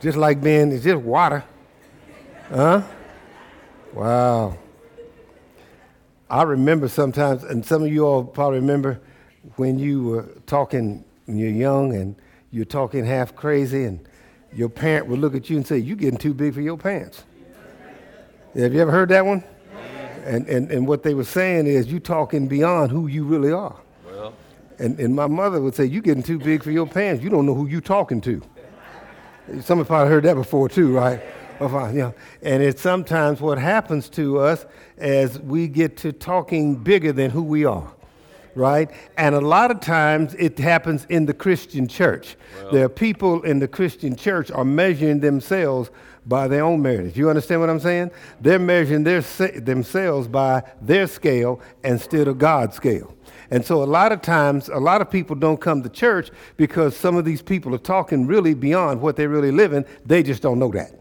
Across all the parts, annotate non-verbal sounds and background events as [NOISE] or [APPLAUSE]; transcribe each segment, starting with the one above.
just like being, it's just water. Huh? Wow. I remember sometimes, and some of you all probably remember when you were talking when you're young and you're talking half crazy, and your parent would look at you and say, You're getting too big for your pants. Have you ever heard that one? And, and, and what they were saying is, You're talking beyond who you really are. Well, And, and my mother would say, You're getting too big for your pants. You don't know who you're talking to. Some have probably heard that before too, right? Of, uh, you and it's sometimes what happens to us as we get to talking bigger than who we are, right? And a lot of times it happens in the Christian church. There are people in the Christian church are measuring themselves by their own merit. You understand what I'm saying? They're measuring their, se- themselves by their scale instead of God's scale. And so a lot of times, a lot of people don't come to church because some of these people are talking really beyond what they're really living. They just don't know that.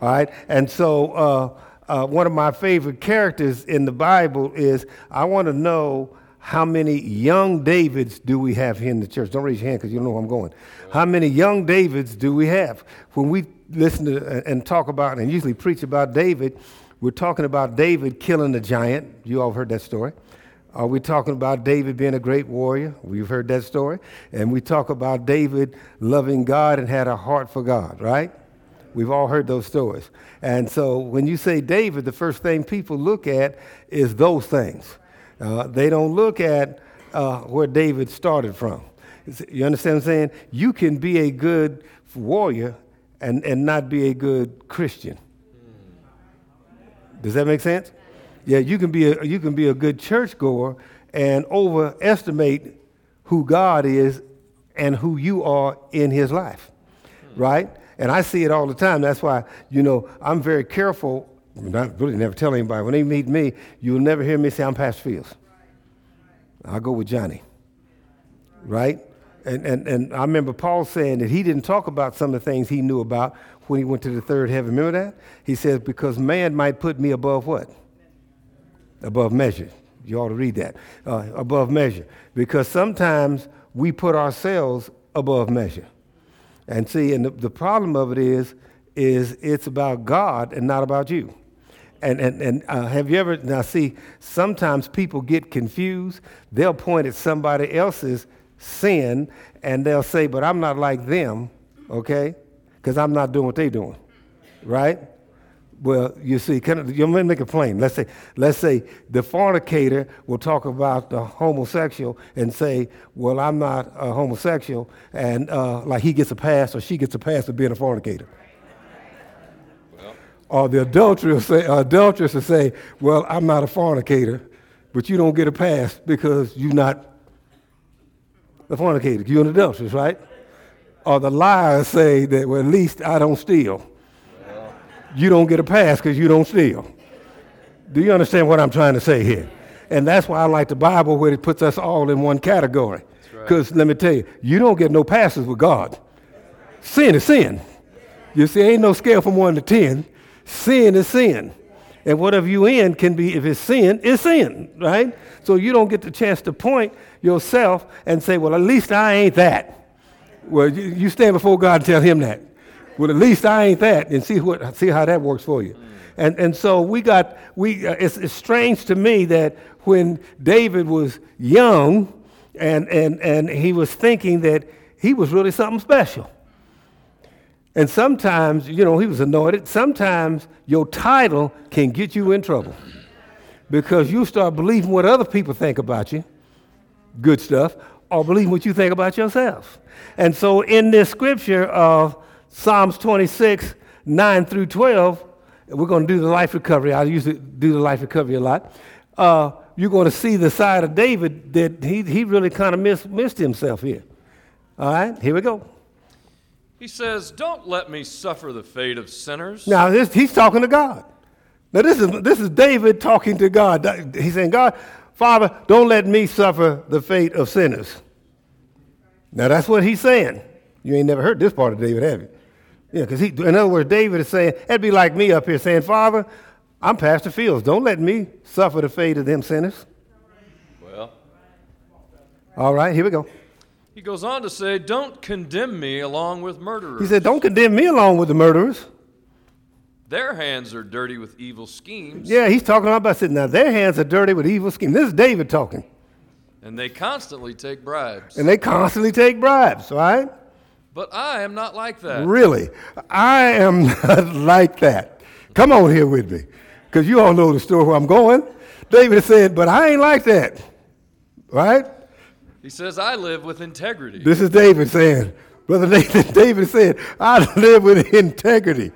All right? And so uh, uh, one of my favorite characters in the Bible is I want to know how many young Davids do we have here in the church? Don't raise your hand because you don't know where I'm going. How many young Davids do we have? When we listen to and talk about and usually preach about David, we're talking about David killing the giant. You all heard that story. Are we talking about David being a great warrior? We've heard that story. And we talk about David loving God and had a heart for God, right? We've all heard those stories. And so when you say David, the first thing people look at is those things. Uh, they don't look at uh, where David started from. You understand what I'm saying? You can be a good warrior and, and not be a good Christian. Does that make sense? Yeah, you can be a, you can be a good churchgoer and overestimate who God is and who you are in his life, right? And I see it all the time. That's why, you know, I'm very careful. I really never tell anybody. When they meet me, you'll never hear me say I'm Pastor Fields. I'll go with Johnny, right? And, and, and I remember Paul saying that he didn't talk about some of the things he knew about when he went to the third heaven. Remember that? He says, because man might put me above what? Above measure. You ought to read that. Uh, above measure. Because sometimes we put ourselves above measure. And see, and the, the problem of it is, is it's about God and not about you. And, and, and uh, have you ever, now see, sometimes people get confused. They'll point at somebody else's sin and they'll say, but I'm not like them, okay? Because I'm not doing what they're doing, right? Well, you see, can, I- you make it plain. Let's say, let's say the fornicator will talk about the homosexual and say, "Well, I'm not a homosexual," and uh, like he gets a pass or she gets a pass for being a fornicator. Or the adulterer will say, uh, adulteress will say, "Well, I'm not a fornicator, but you don't get a pass because you're not a fornicator. You're an adulteress, right?" Or the liars say that, "Well, at least I don't steal." You don't get a pass because you don't steal. Do you understand what I'm trying to say here? And that's why I like the Bible where it puts us all in one category. Because let me tell you, you don't get no passes with God. Sin is sin. You see, ain't no scale from one to ten. Sin is sin. And whatever you in can be, if it's sin, it's sin, right? So you don't get the chance to point yourself and say, well, at least I ain't that. Well, you, you stand before God and tell him that. Well, at least I ain't that, and see what see how that works for you. And and so we got we. Uh, it's, it's strange to me that when David was young, and and and he was thinking that he was really something special. And sometimes, you know, he was anointed. Sometimes your title can get you in trouble because you start believing what other people think about you, good stuff, or believing what you think about yourself. And so, in this scripture of Psalms 26, 9 through 12, we're going to do the life recovery. I usually do the life recovery a lot. Uh, you're going to see the side of David that he, he really kind of miss, missed himself here. All right, here we go. he says, Don't let me suffer the fate of sinners. Now, this, he's talking to God. Now, this is, this is David talking to God. He's saying, God, Father, don't let me suffer the fate of sinners. Now, that's what he's saying. You ain't never heard this part of David, have you? Yeah, because he, in other words, David is saying, that'd be like me up here saying, Father, I'm Pastor Fields. Don't let me suffer the fate of them sinners. Well, All right, here we go. He goes on to say, Don't condemn me along with murderers. He said, Don't condemn me along with the murderers. Their hands are dirty with evil schemes, Yeah, he's talking about sitting now. Their hands are dirty with evil schemes. This is David talking. and they constantly take bribes. And they constantly take bribes, right? But I am not like that. Really. I am [LAUGHS] not like that. Come on here with me. Because you all know the story where I'm going. David said, But I ain't like that. Right? He says, I live with integrity. This is David saying, Brother Nathan, [LAUGHS] David said, I live with integrity.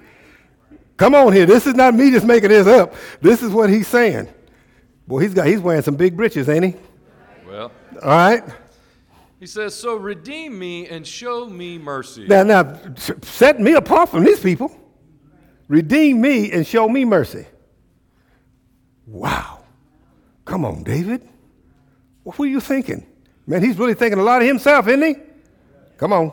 Come on here. This is not me just making this up. This is what he's saying. Boy, he's got he's wearing some big breeches, ain't he? Well, All right. He says, So redeem me and show me mercy. Now, now, set me apart from these people. Redeem me and show me mercy. Wow. Come on, David. What were you thinking? Man, he's really thinking a lot of himself, isn't he? Come on.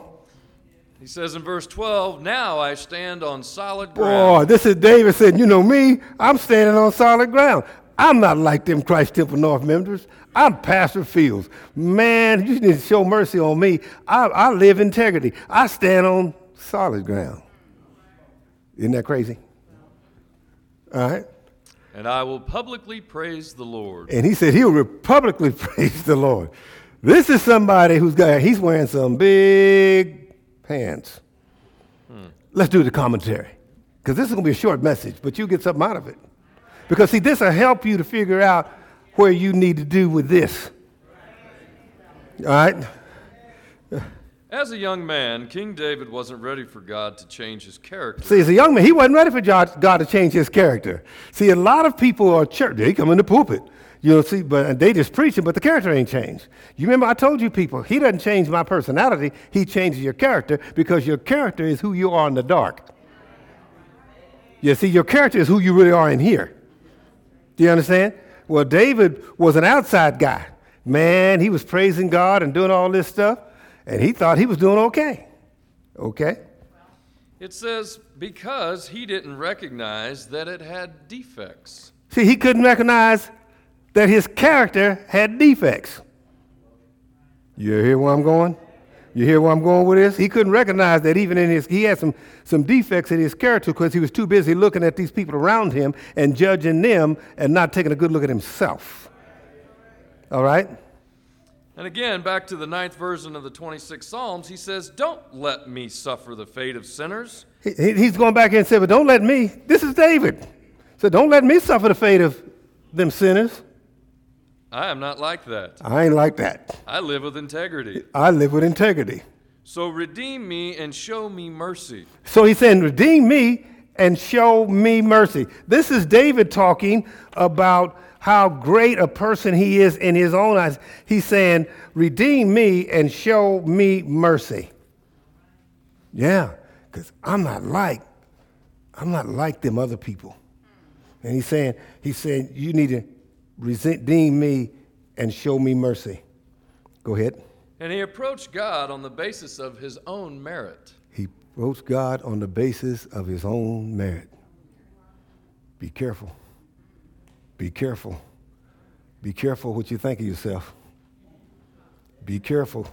He says in verse 12, Now I stand on solid ground. Boy, this is David saying, You know me, I'm standing on solid ground. I'm not like them Christ Temple North members. I'm Pastor Fields. Man, you need to show mercy on me. I, I live integrity. I stand on solid ground. Isn't that crazy? All right. And I will publicly praise the Lord. And he said he'll publicly [LAUGHS] praise the Lord. This is somebody who's got, he's wearing some big pants. Hmm. Let's do the commentary. Because this is going to be a short message, but you get something out of it. Because, see, this will help you to figure out where you need to do with this. All right? As a young man, King David wasn't ready for God to change his character. See, as a young man, he wasn't ready for God, to change his character. See, a lot of people are church, they come in the pulpit. You know, see, but and they just preaching, but the character ain't changed. You remember I told you people, he doesn't change my personality, he changes your character because your character is who you are in the dark. You see, your character is who you really are in here. Do you understand? Well, David was an outside guy. Man, he was praising God and doing all this stuff, and he thought he was doing okay. Okay? It says, Because he didn't recognize that it had defects. See, he couldn't recognize that his character had defects. You hear where I'm going? You hear where I'm going with this? He couldn't recognize that even in his, he had some, some defects in his character because he was too busy looking at these people around him and judging them and not taking a good look at himself. All right? And again, back to the ninth version of the 26th Psalms, he says, Don't let me suffer the fate of sinners. He, he- he's going back here and said, but don't let me, this is David. So don't let me suffer the fate of them sinners. I am not like that. I ain't like that. I live with integrity. I live with integrity. So redeem me and show me mercy. So he's saying, redeem me and show me mercy. This is David talking about how great a person he is in his own eyes. He's saying, redeem me and show me mercy. Yeah, because I'm not like, I'm not like them other people. And he's saying, he's saying, you need to redeem me and show me mercy. Go ahead. And he approached God on the basis of his own merit. He approached God on the basis of his own merit. Be careful. Be careful. Be careful what you think of yourself. Be careful.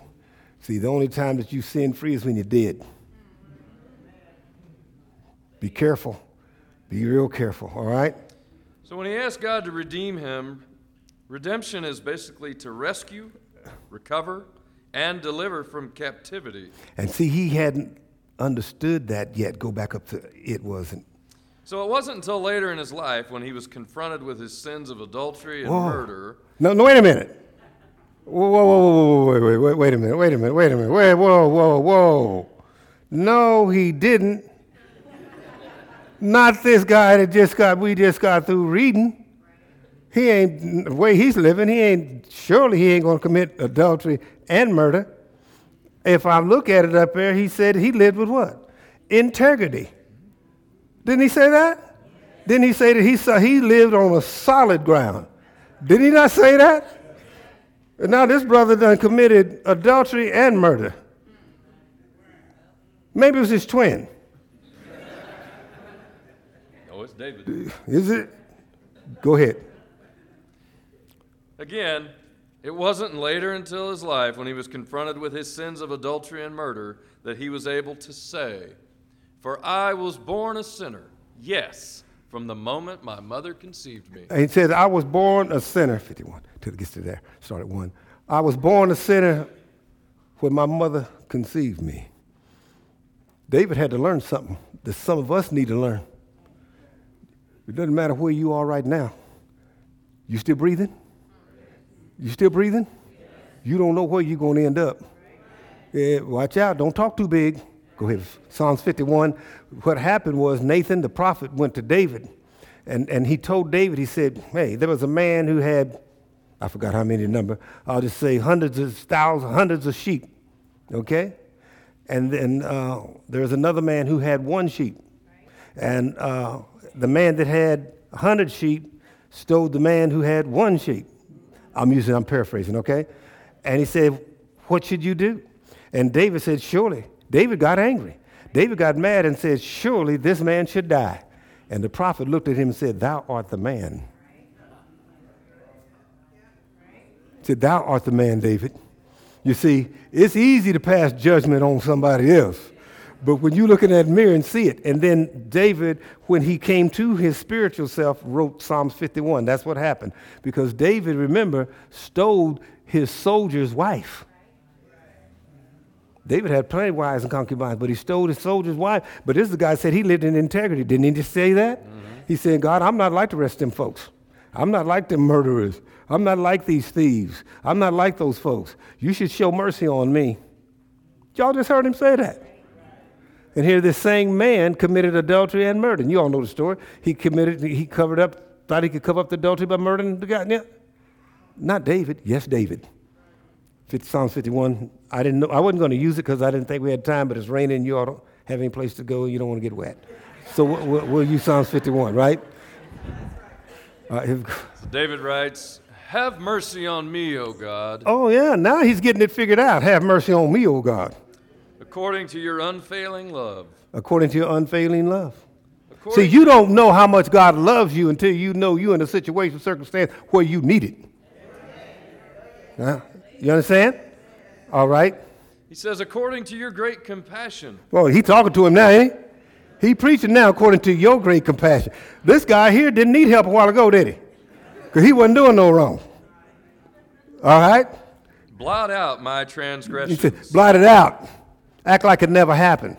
See, the only time that you sin free is when you're dead. Be careful. Be real careful, all right? So when he asked God to redeem him, redemption is basically to rescue, recover, and deliver from captivity. And see, he hadn't understood that yet. Go back up to it wasn't. So it wasn't until later in his life when he was confronted with his sins of adultery and Whoa. murder No, no, wait a minute. Whoa, whoa, whoa, whoa, wait, wait, wait, wait a minute, wait a minute, wait a minute, wait, whoa, whoa, whoa. No, he didn't. Not this guy that just got, we just got through reading. He ain't, the way he's living, he ain't, surely he ain't gonna commit adultery and murder. If I look at it up there, he said he lived with what? Integrity. Didn't he say that? Didn't he say that he saw he lived on a solid ground? Did he not say that? And now this brother done committed adultery and murder. Maybe it was his twin. Oh, it's David. Is it? Go ahead. Again, It wasn't later until his life, when he was confronted with his sins of adultery and murder, that he was able to say, For I was born a sinner, yes, from the moment my mother conceived me. And he says, I was born a sinner, 51, till it gets to there, start at 1. I was born a sinner when my mother conceived me. David had to learn something that some of us need to learn. It doesn't matter where you are right now. You still breathing? You still breathing? You don't know where you're going to end up. Yeah, watch out. Don't talk too big. Go ahead. Psalms 51. What happened was Nathan the prophet went to David and, and he told David, he said, Hey, there was a man who had, I forgot how many number, I'll just say hundreds of thousands, hundreds of sheep. Okay? And then uh, there's another man who had one sheep. And uh, the man that had a hundred sheep stole the man who had one sheep. I'm using, I'm paraphrasing, okay? And he said, What should you do? And David said, Surely. David got angry. David got mad and said, Surely this man should die. And the prophet looked at him and said, Thou art the man. He said, Thou art the man, David. You see, it's easy to pass judgment on somebody else. But when you look in that mirror and see it, and then David, when he came to his spiritual self, wrote Psalms 51. That's what happened. Because David, remember, stole his soldier's wife. David had plenty of wives and concubines, but he stole his soldier's wife. But this is the guy said he lived in integrity. Didn't he just say that? Mm-hmm. He said, God, I'm not like the rest of them folks. I'm not like them murderers. I'm not like these thieves. I'm not like those folks. You should show mercy on me. Y'all just heard him say that. And here this same man committed adultery and murder. And you all know the story. He committed, he covered up, thought he could cover up the adultery by murdering the guy. Yeah. Not David. Yes, David. 50, Psalms 51. I didn't know, I wasn't going to use it because I didn't think we had time, but it's raining. You all don't have any place to go. You don't want to get wet. So we'll, we'll use Psalms 51, right? So David writes, Have mercy on me, O God. Oh, yeah. Now he's getting it figured out. Have mercy on me, O God. According to your unfailing love. According to your unfailing love. According See, you don't know how much God loves you until you know you're in a situation, circumstance where you need it. Huh? You understand? All right. He says, according to your great compassion. Well, he talking to him now, ain't he? He preaching now according to your great compassion. This guy here didn't need help a while ago, did he? Because he wasn't doing no wrong. All right? Blot out my transgressions. He said, blot it out. Act like it never happened.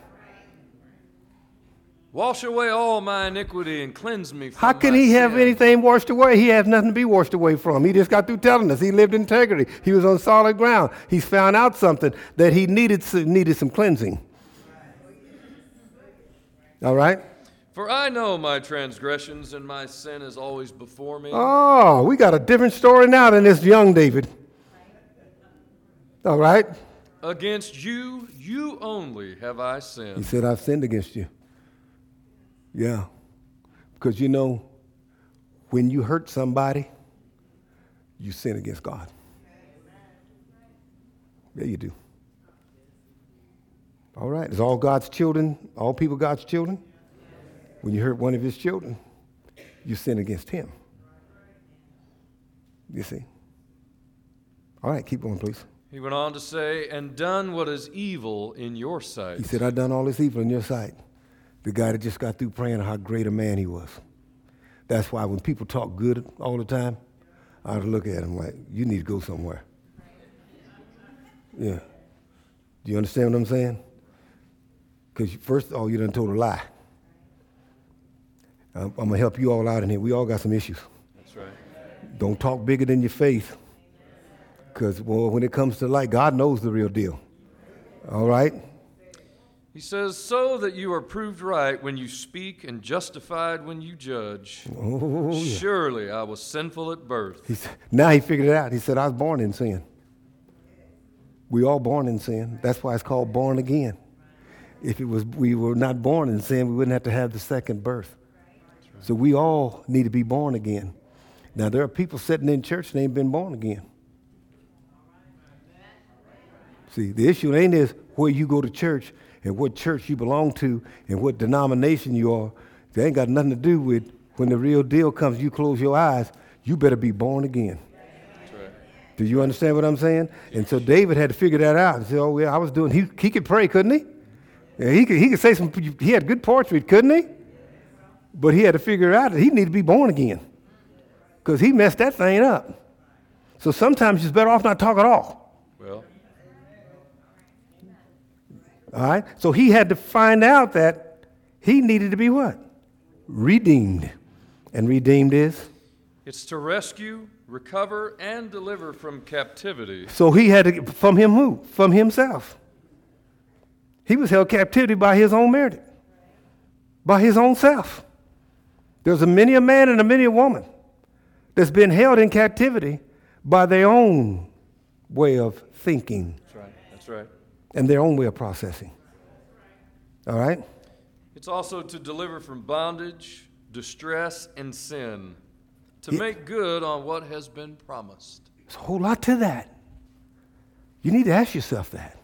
Wash away all my iniquity and cleanse me How can he sin. have anything washed away? He has nothing to be washed away from. He just got through telling us he lived integrity. He was on solid ground. He's found out something that he needed, needed some cleansing. All right? For I know my transgressions and my sin is always before me. Oh, we got a different story now than this young David. All right? Against you, you only have I sinned. He said, I've sinned against you. Yeah. Because you know, when you hurt somebody, you sin against God. Yeah, you do. All right. Is all God's children, all people God's children? When you hurt one of his children, you sin against him. You see? All right, keep going, please. He went on to say, and done what is evil in your sight. He said, I've done all this evil in your sight. The guy that just got through praying how great a man he was. That's why when people talk good all the time, I look at him like, you need to go somewhere. Yeah. Do you understand what I'm saying? Because first of all, you done told a lie. I'm, I'm going to help you all out in here. We all got some issues. That's right. Don't talk bigger than your faith. Because well, when it comes to light, God knows the real deal. All right? He says, so that you are proved right when you speak and justified when you judge. Oh, yeah. Surely I was sinful at birth. He's, now he figured it out. He said, I was born in sin. We all born in sin. That's why it's called born again. If it was we were not born in sin, we wouldn't have to have the second birth. So we all need to be born again. Now there are people sitting in church and they ain't been born again. See, the issue ain't is where you go to church and what church you belong to and what denomination you are. They ain't got nothing to do with when the real deal comes, you close your eyes, you better be born again. Do you understand what I'm saying? And so David had to figure that out. He said, "Oh yeah, I was doing." He he could pray, couldn't he? Yeah, he could he could say some. He had good poetry, couldn't he? But he had to figure out that he needed to be born again because he messed that thing up. So sometimes it's better off not talk at all. Well, All right. So he had to find out that he needed to be what? Redeemed. And redeemed is? it's to rescue, recover, and deliver from captivity. So he had to, from him who? From himself. He was held captivity by his own merit, by his own self. There's a many a man and a many a woman that's been held in captivity by their own way of thinking That's right. That's right. And their own way of processing. All right? It's also to deliver from bondage, distress, and sin, to Yeah. make good on what has been promised. There's a whole lot to that. You need to ask yourself that.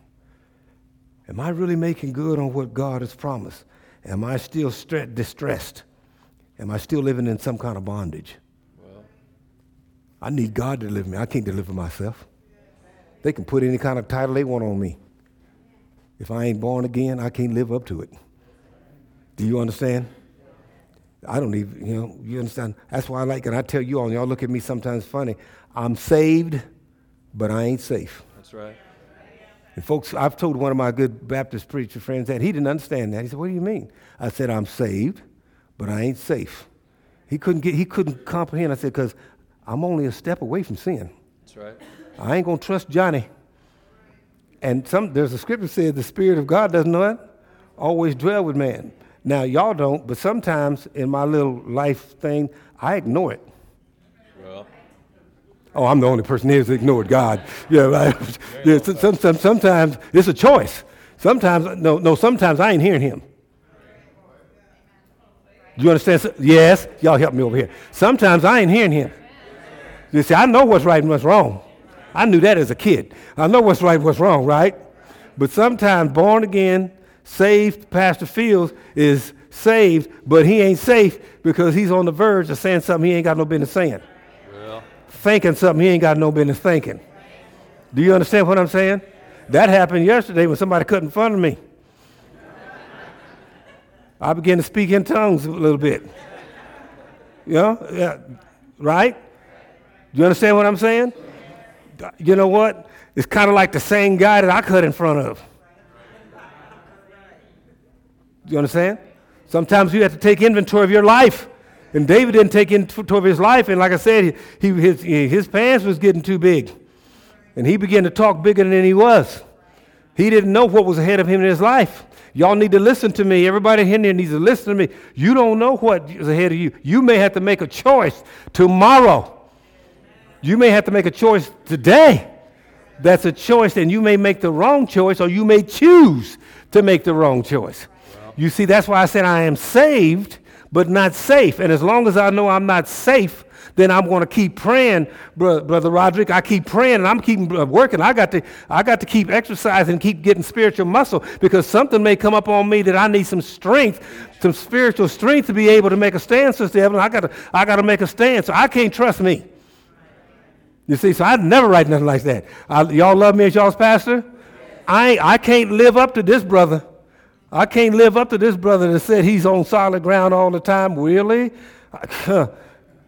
Am I really making good on what God has promised? Am I still stre- distressed? Am I still living in some kind of bondage? Well, I need God to deliver me. I can't deliver myself. They can put any kind of title they want on me. If I ain't born again, I can't live up to it. Do you understand? I don't even, you know, you understand? That's why I like, and I tell you all, and y'all look at me sometimes funny. I'm saved, but I ain't safe. that's right. And folks, I've told one of my good Baptist preacher friends that he didn't understand that. He said, "What do you mean?" I said, "I'm saved, but I ain't safe." He couldn't get, he couldn't comprehend. I said, "Because I'm only a step away from sin. That's right. I ain't gonna trust Johnny." And some there's a scripture says the Spirit of God doesn't know it, always dwell with man. Now y'all don't, but sometimes in my little life thing, I ignore it. Well, Oh, I'm the only person here that's ignored God. Yeah, [LAUGHS] right. yeah. so- Some, some, sometimes it's a choice. Sometimes, no, no. Sometimes I ain't hearing Him. Do you understand? Yes, y'all help me over here. Sometimes I ain't hearing Him. You see, I know what's right and what's wrong. I knew that as a kid. I know what's right what's wrong, right? But sometimes born again, saved Pastor Fields is saved, but he ain't safe because he's on the verge of saying something he ain't got no business saying well, thinking something he ain't got no business thinking. Do you understand what I'm saying? That happened yesterday when somebody cut in front of me. I began to speak in tongues a little bit. You know, yeah, right? Do you understand what I'm saying? You know what? It's kind of like the same guy that I cut in front of. You understand? Sometimes you have to take inventory of your life. And David didn't take inventory of his life. And like I said, he, his, his pants was getting too big. And he began to talk bigger than he was. He didn't know what was ahead of him in his life. Y'all need to listen to me. Everybody in here needs to listen to me. You don't know what is ahead of you. You may have to make a choice tomorrow. You may have to make a choice today. That's a choice, and you may make the wrong choice, or you may choose to make the wrong choice. You see, that's why I said I am saved, but not safe. And as long as I know I'm not safe, then I'm going to keep praying, Bro- brother Roderick. I keep praying, and I'm keeping uh, working. I got to, I got to keep exercising, keep getting spiritual muscle, because something may come up on me that I need some strength, some spiritual strength to be able to make a stand, Sister Evelyn. I got to, I got to make a stand. So I can't trust me. You see, so I'd never write nothing like that. I, y'all love me as y'all's pastor? I, I can't live up to this brother. I can't live up to this brother that said he's on solid ground all the time. Really? [LAUGHS]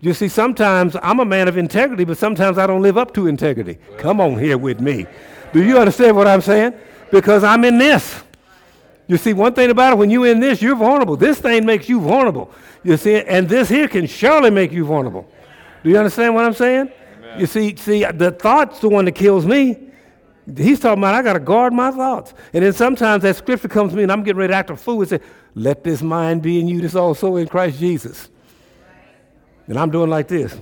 You see, sometimes I'm a man of integrity, but sometimes I don't live up to integrity. Come on here with me. Do you understand what I'm saying? Because I'm in this. You see, one thing about it, when you're in this, you're vulnerable. This thing makes you vulnerable. You see, and this here can surely make you vulnerable. Do you understand what I'm saying? You see, see, the thought's the one that kills me. He's talking about I got to guard my thoughts. And then sometimes that scripture comes to me and I'm getting ready to act a fool and say, let this mind be in you that's also in Christ Jesus. And I'm doing like this.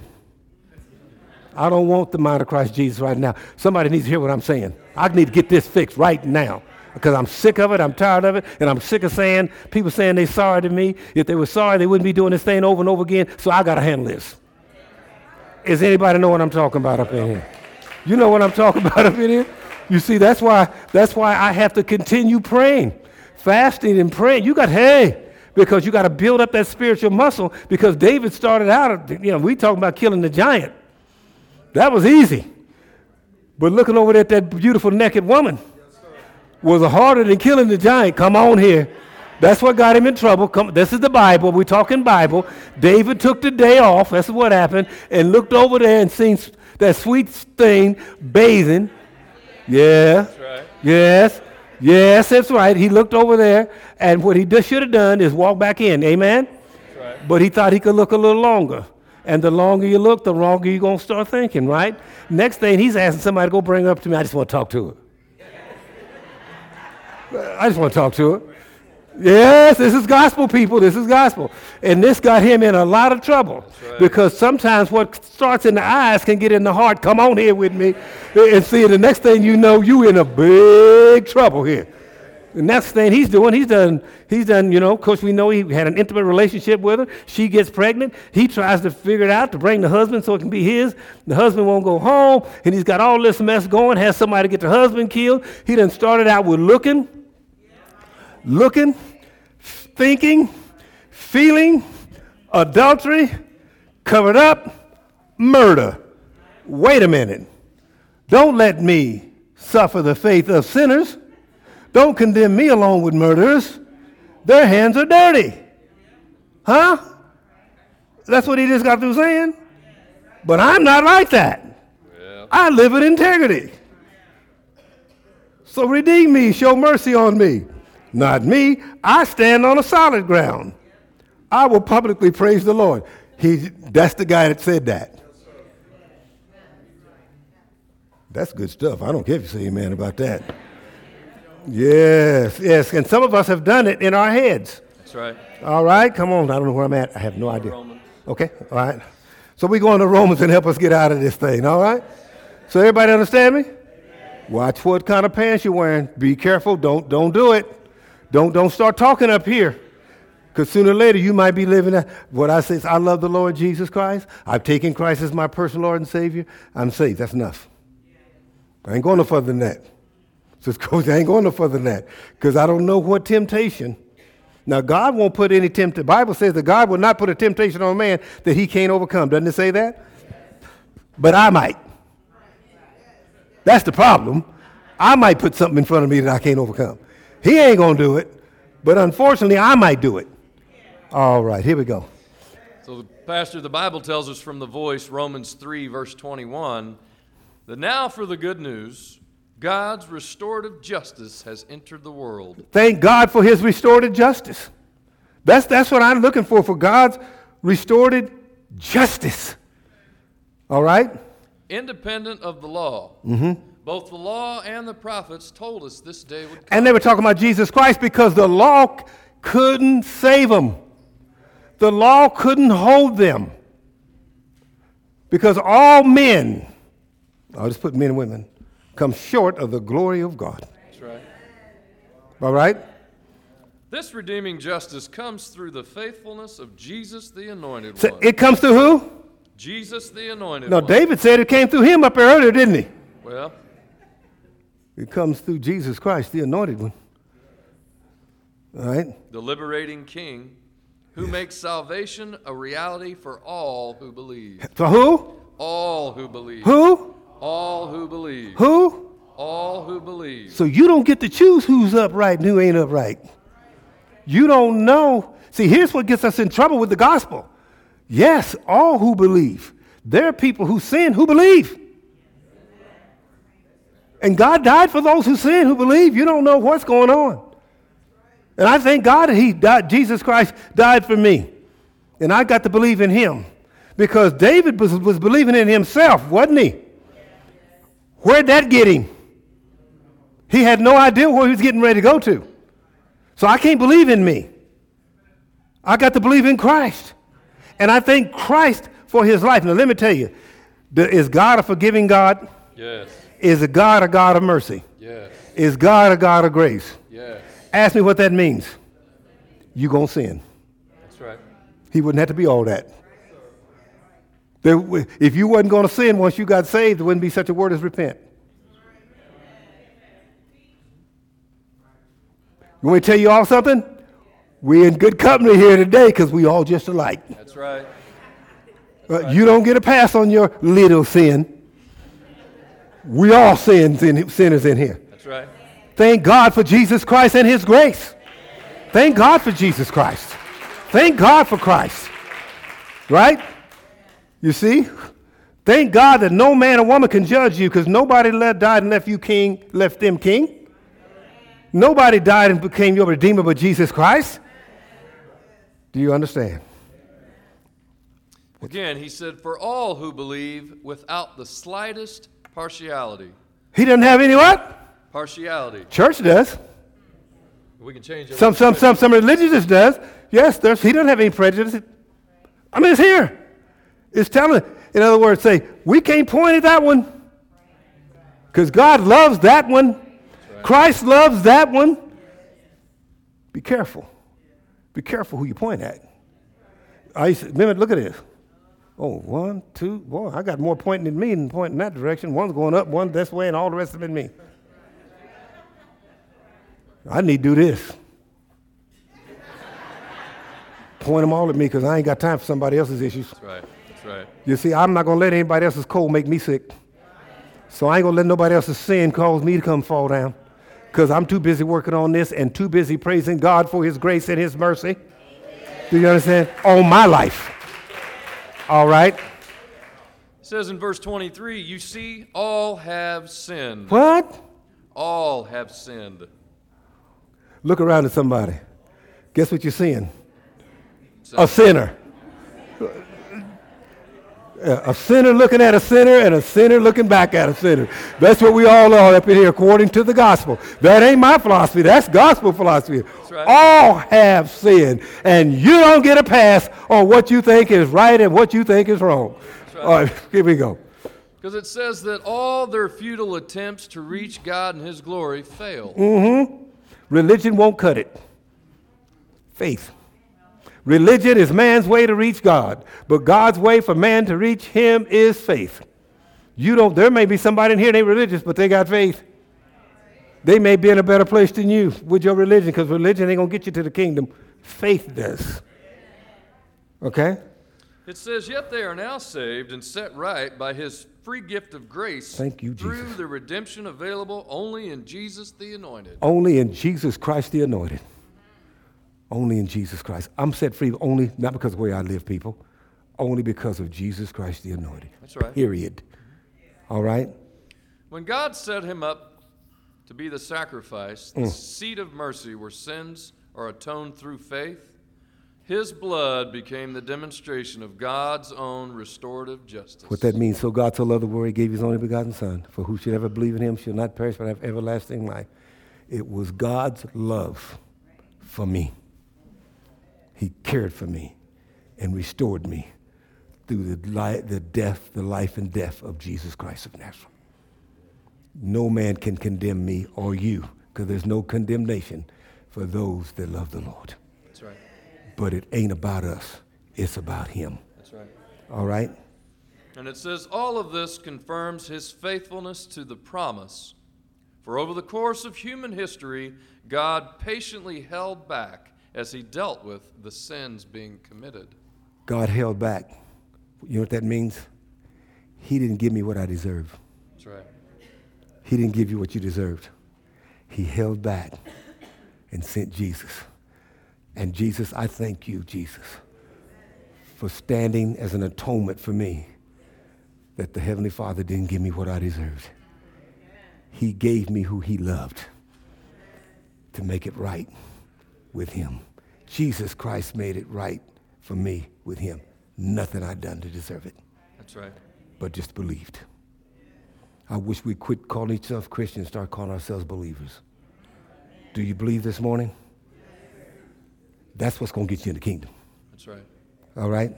I don't want the mind of Christ Jesus right now. Somebody needs to hear what I'm saying. I need to get this fixed right now because I'm sick of it. I'm tired of it. And I'm sick of saying, people saying they're sorry to me. If they were sorry, they wouldn't be doing this thing over and over again. So I got to handle this. Does anybody know what I'm talking about up in here? You know what I'm talking [LAUGHS] about up in here? You see, that's why, that's why I have to continue praying, fasting and praying. You got, hey, because you got to build up that spiritual muscle because David started out, you know, we talking about killing the giant. That was easy. But looking over at that beautiful naked woman was harder than killing the giant. Come on here. That's what got him in trouble. Come, this is the Bible. We're talking Bible. David took the day off. That's what happened. And looked over there and seen that sweet thing bathing. Yeah. right. Yes. Yes, that's right. He looked over there, and what he just should have done is walk back in. Amen? right. But he thought he could look a little longer. And the longer you look, the longer you're going to start thinking, right? Next thing, he's asking somebody to go bring her up to me. I just want to talk to her. [LAUGHS] I just want to talk to her. Yes, this is gospel, people. This is gospel. And this got him in a lot of trouble right. because sometimes what starts in the eyes can get in the heart. Come on here with me. And see, the next thing you know, you in a big trouble here. And that's The next thing he's doing, he's done, he's done, you know, of course, we know he had an intimate relationship with her. She gets pregnant. He tries to figure it out to bring the husband so it can be his. The husband won't go home, and he's got all this mess going, has somebody get the husband killed. He done started out with looking, looking, thinking, feeling, adultery, covered up, murder. Wait a minute. Don't let me suffer the faith of sinners. Don't condemn me along with murderers. Their hands are dirty. Huh? That's what he just got through saying. But I'm not like that. Yeah. I live in integrity. So redeem me, show mercy on me. Not me. I stand on a solid ground. I will publicly praise the Lord. He, that's the guy that said that. That's good stuff. I don't care if you say amen about that. Yes, yes. And some of us have done it in our heads. That's right. All right, come on. I don't know where I'm at. I have no idea. Romans. Okay, all right. So we go into Romans and help us get out of this thing, all right? So everybody understand me? Watch what kind of pants you're wearing. Be careful. Don't don't do it. Don't don't start talking up here. Because sooner or later you might be living a, what I say is, I love the Lord Jesus Christ. I've taken Christ as my personal Lord and Savior. I'm saved. That's enough. I ain't going no further than that. Just goes, I ain't going no further than that. Because I don't know what temptation. Now, God won't put any temptation. The Bible says that God will not put a temptation on a man that he can't overcome. Doesn't it say that? But I might. That's the problem. I might put something in front of me that I can't overcome. He ain't going to do it. But unfortunately, I might do it. All right, here we go. So, the, Pastor, the Bible tells us from the voice, Romans 3, verse 21, that now for the good news, God's restorative justice has entered the world. Thank God for his restorative justice. That's, that's what I'm looking for, for God's restorative justice. All right? Independent of the law, mm-hmm. Both the law and the prophets told us this day would come. And they were talking about Jesus Christ because the law couldn't save them. The law couldn't hold them. Because all men, I'll just put men and women, come short of the glory of God. That's right. All right? This redeeming justice comes through the faithfulness of Jesus the Anointed So One. it comes through who? Jesus the Anointed No, One. David said it came through him up there earlier, didn't he? Well, It comes through Jesus Christ, the anointed one. All right? the liberating King who makes salvation a reality for all who believe. For who? All who believe. Who? All who believe. Who? All who believe. So you don't get to choose who's upright and who ain't upright. You don't know. See, here's what gets us in trouble with the gospel. Yes, all who believe. There are people who sin who believe. And God died for those who sin who believe. You don't know what's going on. And I thank God that He died, Jesus Christ died for me. And I got to believe in Him. Because David was, was believing in himself, wasn't he? Where'd that get him? He had no idea where he was getting ready to go to. So I can't believe in me. I got to believe in Christ. And I thank Christ for his life. Now, let me tell you is God a forgiving God? Yes. Is a God a God of mercy? Yes. Is God a God of grace? Yes. Ask me what that means. you going to sin. That's right. He wouldn't have to be all that. There, if you wasn't going to sin once you got saved, there wouldn't be such a word as repent. You want me to tell you all something? We're in good company here today because we all just alike. That's right. Uh, You don't get a pass on your little sin. We all sins in, sinners in here. That's right. Thank God for Jesus Christ and his grace. Thank God for Jesus Christ. Thank God for Christ. Right? You see? Thank God that no man or woman can judge you because nobody left, died and left you king, left them king. Nobody died and became your redeemer but Jesus Christ. Do you understand? Again, he said, For all who believe without the slightest partiality. He doesn't have any what? Partiality. Church does. We can change it. Some, some, some, some religious does. Yes, there's, he doesn't have any prejudice. I mean, it's here. It's telling. In other words, say, we can't point at that one. Because God loves that one. Christ loves that one. Be careful. Be careful who you point at. I used to, remember, look at this. Oh, one, two, boy, I got more pointing at me than pointing that direction. One's going up, one this way, and all the rest of it me. I need to do this. Point them all at me because I ain't got time for somebody else's issues. That's right. That's right. You see, I'm not going to let anybody else's cold make me sick. So I ain't going to let nobody else's sin cause me to come fall down because I'm too busy working on this and too busy praising God for His grace and His mercy. Do you understand? On my life. All right? It says in verse 23 You see, all have sinned. What? All have sinned. Look around at somebody. Guess what you're seeing? A sinner. A sinner looking at a sinner and a sinner looking back at a sinner. That's what we all are up in here according to the gospel. That ain't my philosophy. That's gospel philosophy. right. All have sinned, and you don't get a pass on what you think is right and what you think is wrong. right. All right, [LAUGHS] here we go. Because it says that all their futile attempts to reach God and His glory fail. Mm. Hmm. Religion won't cut it. Faith. Religion is man's way to reach God, but God's way for man to reach him is faith. You don't there may be somebody in here they religious but they got faith. They may be in a better place than you with your religion because religion ain't to get you to the kingdom. Faith does. Okay? It says, Yet they are now saved and set right by His free gift of grace Thank you, through the redemption available only in Jesus the Anointed. Only in Jesus Christ the anointed. Only in Jesus Christ. I'm set free only not because of the way I live, people. Only because of Jesus Christ the anointed. That's right. Period. All right? When God set him up to be the sacrifice, Mm. the seat of mercy where sins are atoned through faith, his blood became the demonstration of God's own restorative justice. What that means, so God so loved the world, he gave his only begotten Son, for who should ever believe in him shall not perish but have everlasting life. It was God's love for me. He cared for me and restored me through the, li- the death, the life and death of Jesus Christ of Nazareth. No man can condemn me or you, because there's no condemnation for those that love the Lord. That's right. But it ain't about us, it's about him. That's right. All right? And it says, All of this confirms his faithfulness to the promise. For over the course of human history, God patiently held back as he dealt with the sins being committed. God held back. You know what that means? He didn't give me what I deserve. That's right. He didn't give you what you deserved. He held back and sent Jesus. And Jesus, I thank you, Jesus, for standing as an atonement for me that the Heavenly Father didn't give me what I deserved. He gave me who he loved to make it right with him. Jesus Christ made it right for me with him. Nothing I'd done to deserve it, That's right. but just believed. I wish we'd quit calling ourselves Christians, start calling ourselves believers. Do you believe this morning? That's what's going to get you in the kingdom. That's right. All right?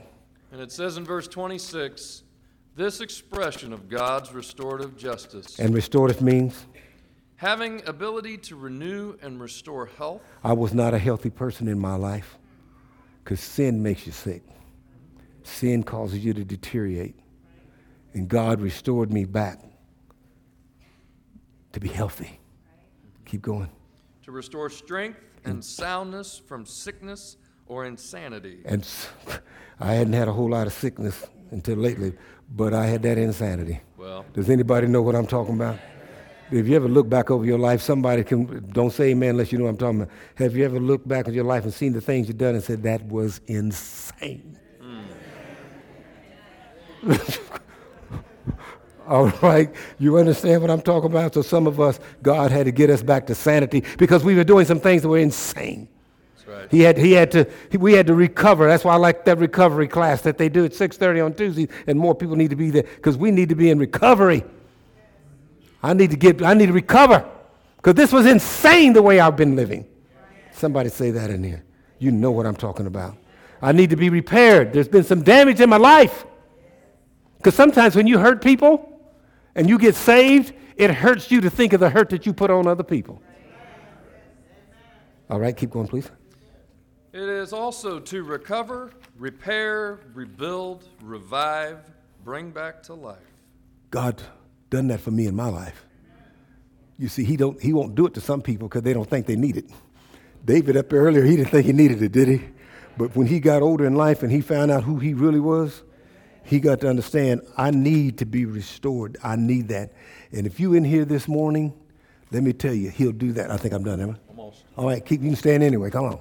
And it says in verse 26 this expression of God's restorative justice, And restorative means having ability to renew and restore health, I was not a healthy person in my life because sin makes you sick. Sin causes you to deteriorate. And God restored me back to be healthy. Keep going. to restore strength and soundness from sickness or insanity. And I hadn't had a whole lot of sickness until lately, but I had that insanity. Well, Does anybody know what I'm talking about? If you ever look back over your life, somebody can, don't say amen unless you know what I'm talking about. Have you ever looked back at your life and seen the things you've done and said, that was insane? [LAUGHS] All right, you understand what I'm talking about? So some of us, God had to get us back to sanity because we were doing some things that were insane. that's right. He had, he had to, he- we had to recover. That's why I like that recovery class that they do at 6.30 on Tuesdays, and more people need to be there because we need to be in recovery. I need to get, I need to recover because this was insane the way I've been living. Somebody say that in here. You know what I'm talking about. I need to be repaired. There's been some damage in my life. Because sometimes when you hurt people and you get saved, it hurts you to think of the hurt that you put on other people. All right, keep going, please. It is also to recover, repair, rebuild, revive, bring back to life. God done that for me in my life. You see, he don't he won't do it to some people because they don't think they need it. David up there earlier, he didn't think he needed it, did he? But when he got older in life and he found out who he really was, he got to understand, I need to be restored. I need that. And if you in here this morning, let me tell you, he'll do that. I think I'm done, Emma. Almost. All right, keep you can stand anyway. Come on.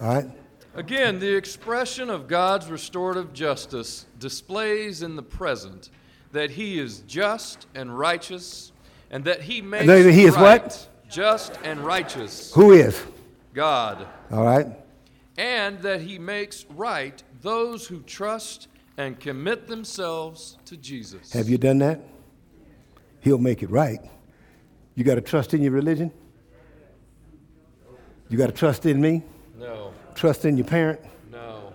All right? Again, the expression of God's restorative justice displays in the present that He is just and righteous, and that He makes that He is right, what? Just and righteous, Who is? God, All right? and that He makes right those who trust and commit themselves to Jesus. Have you done that? He'll make it right. You got to trust in your religion? You got to trust in me? No, Trust in your parent? no.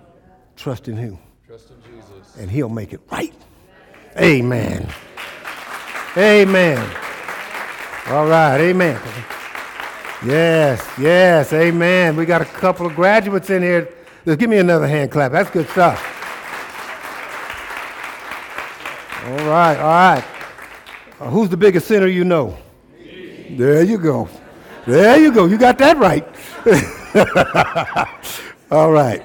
Trust in who? Trust in Jesus. And he'll make it right. Amen. Amen. All right, amen. Yes, yes, amen. We got a couple of graduates in here. Just give me another hand clap. That's good stuff. All right, all right. Uh, who's the biggest sinner you know? There you go. There you go. You got that right. [LAUGHS] all right.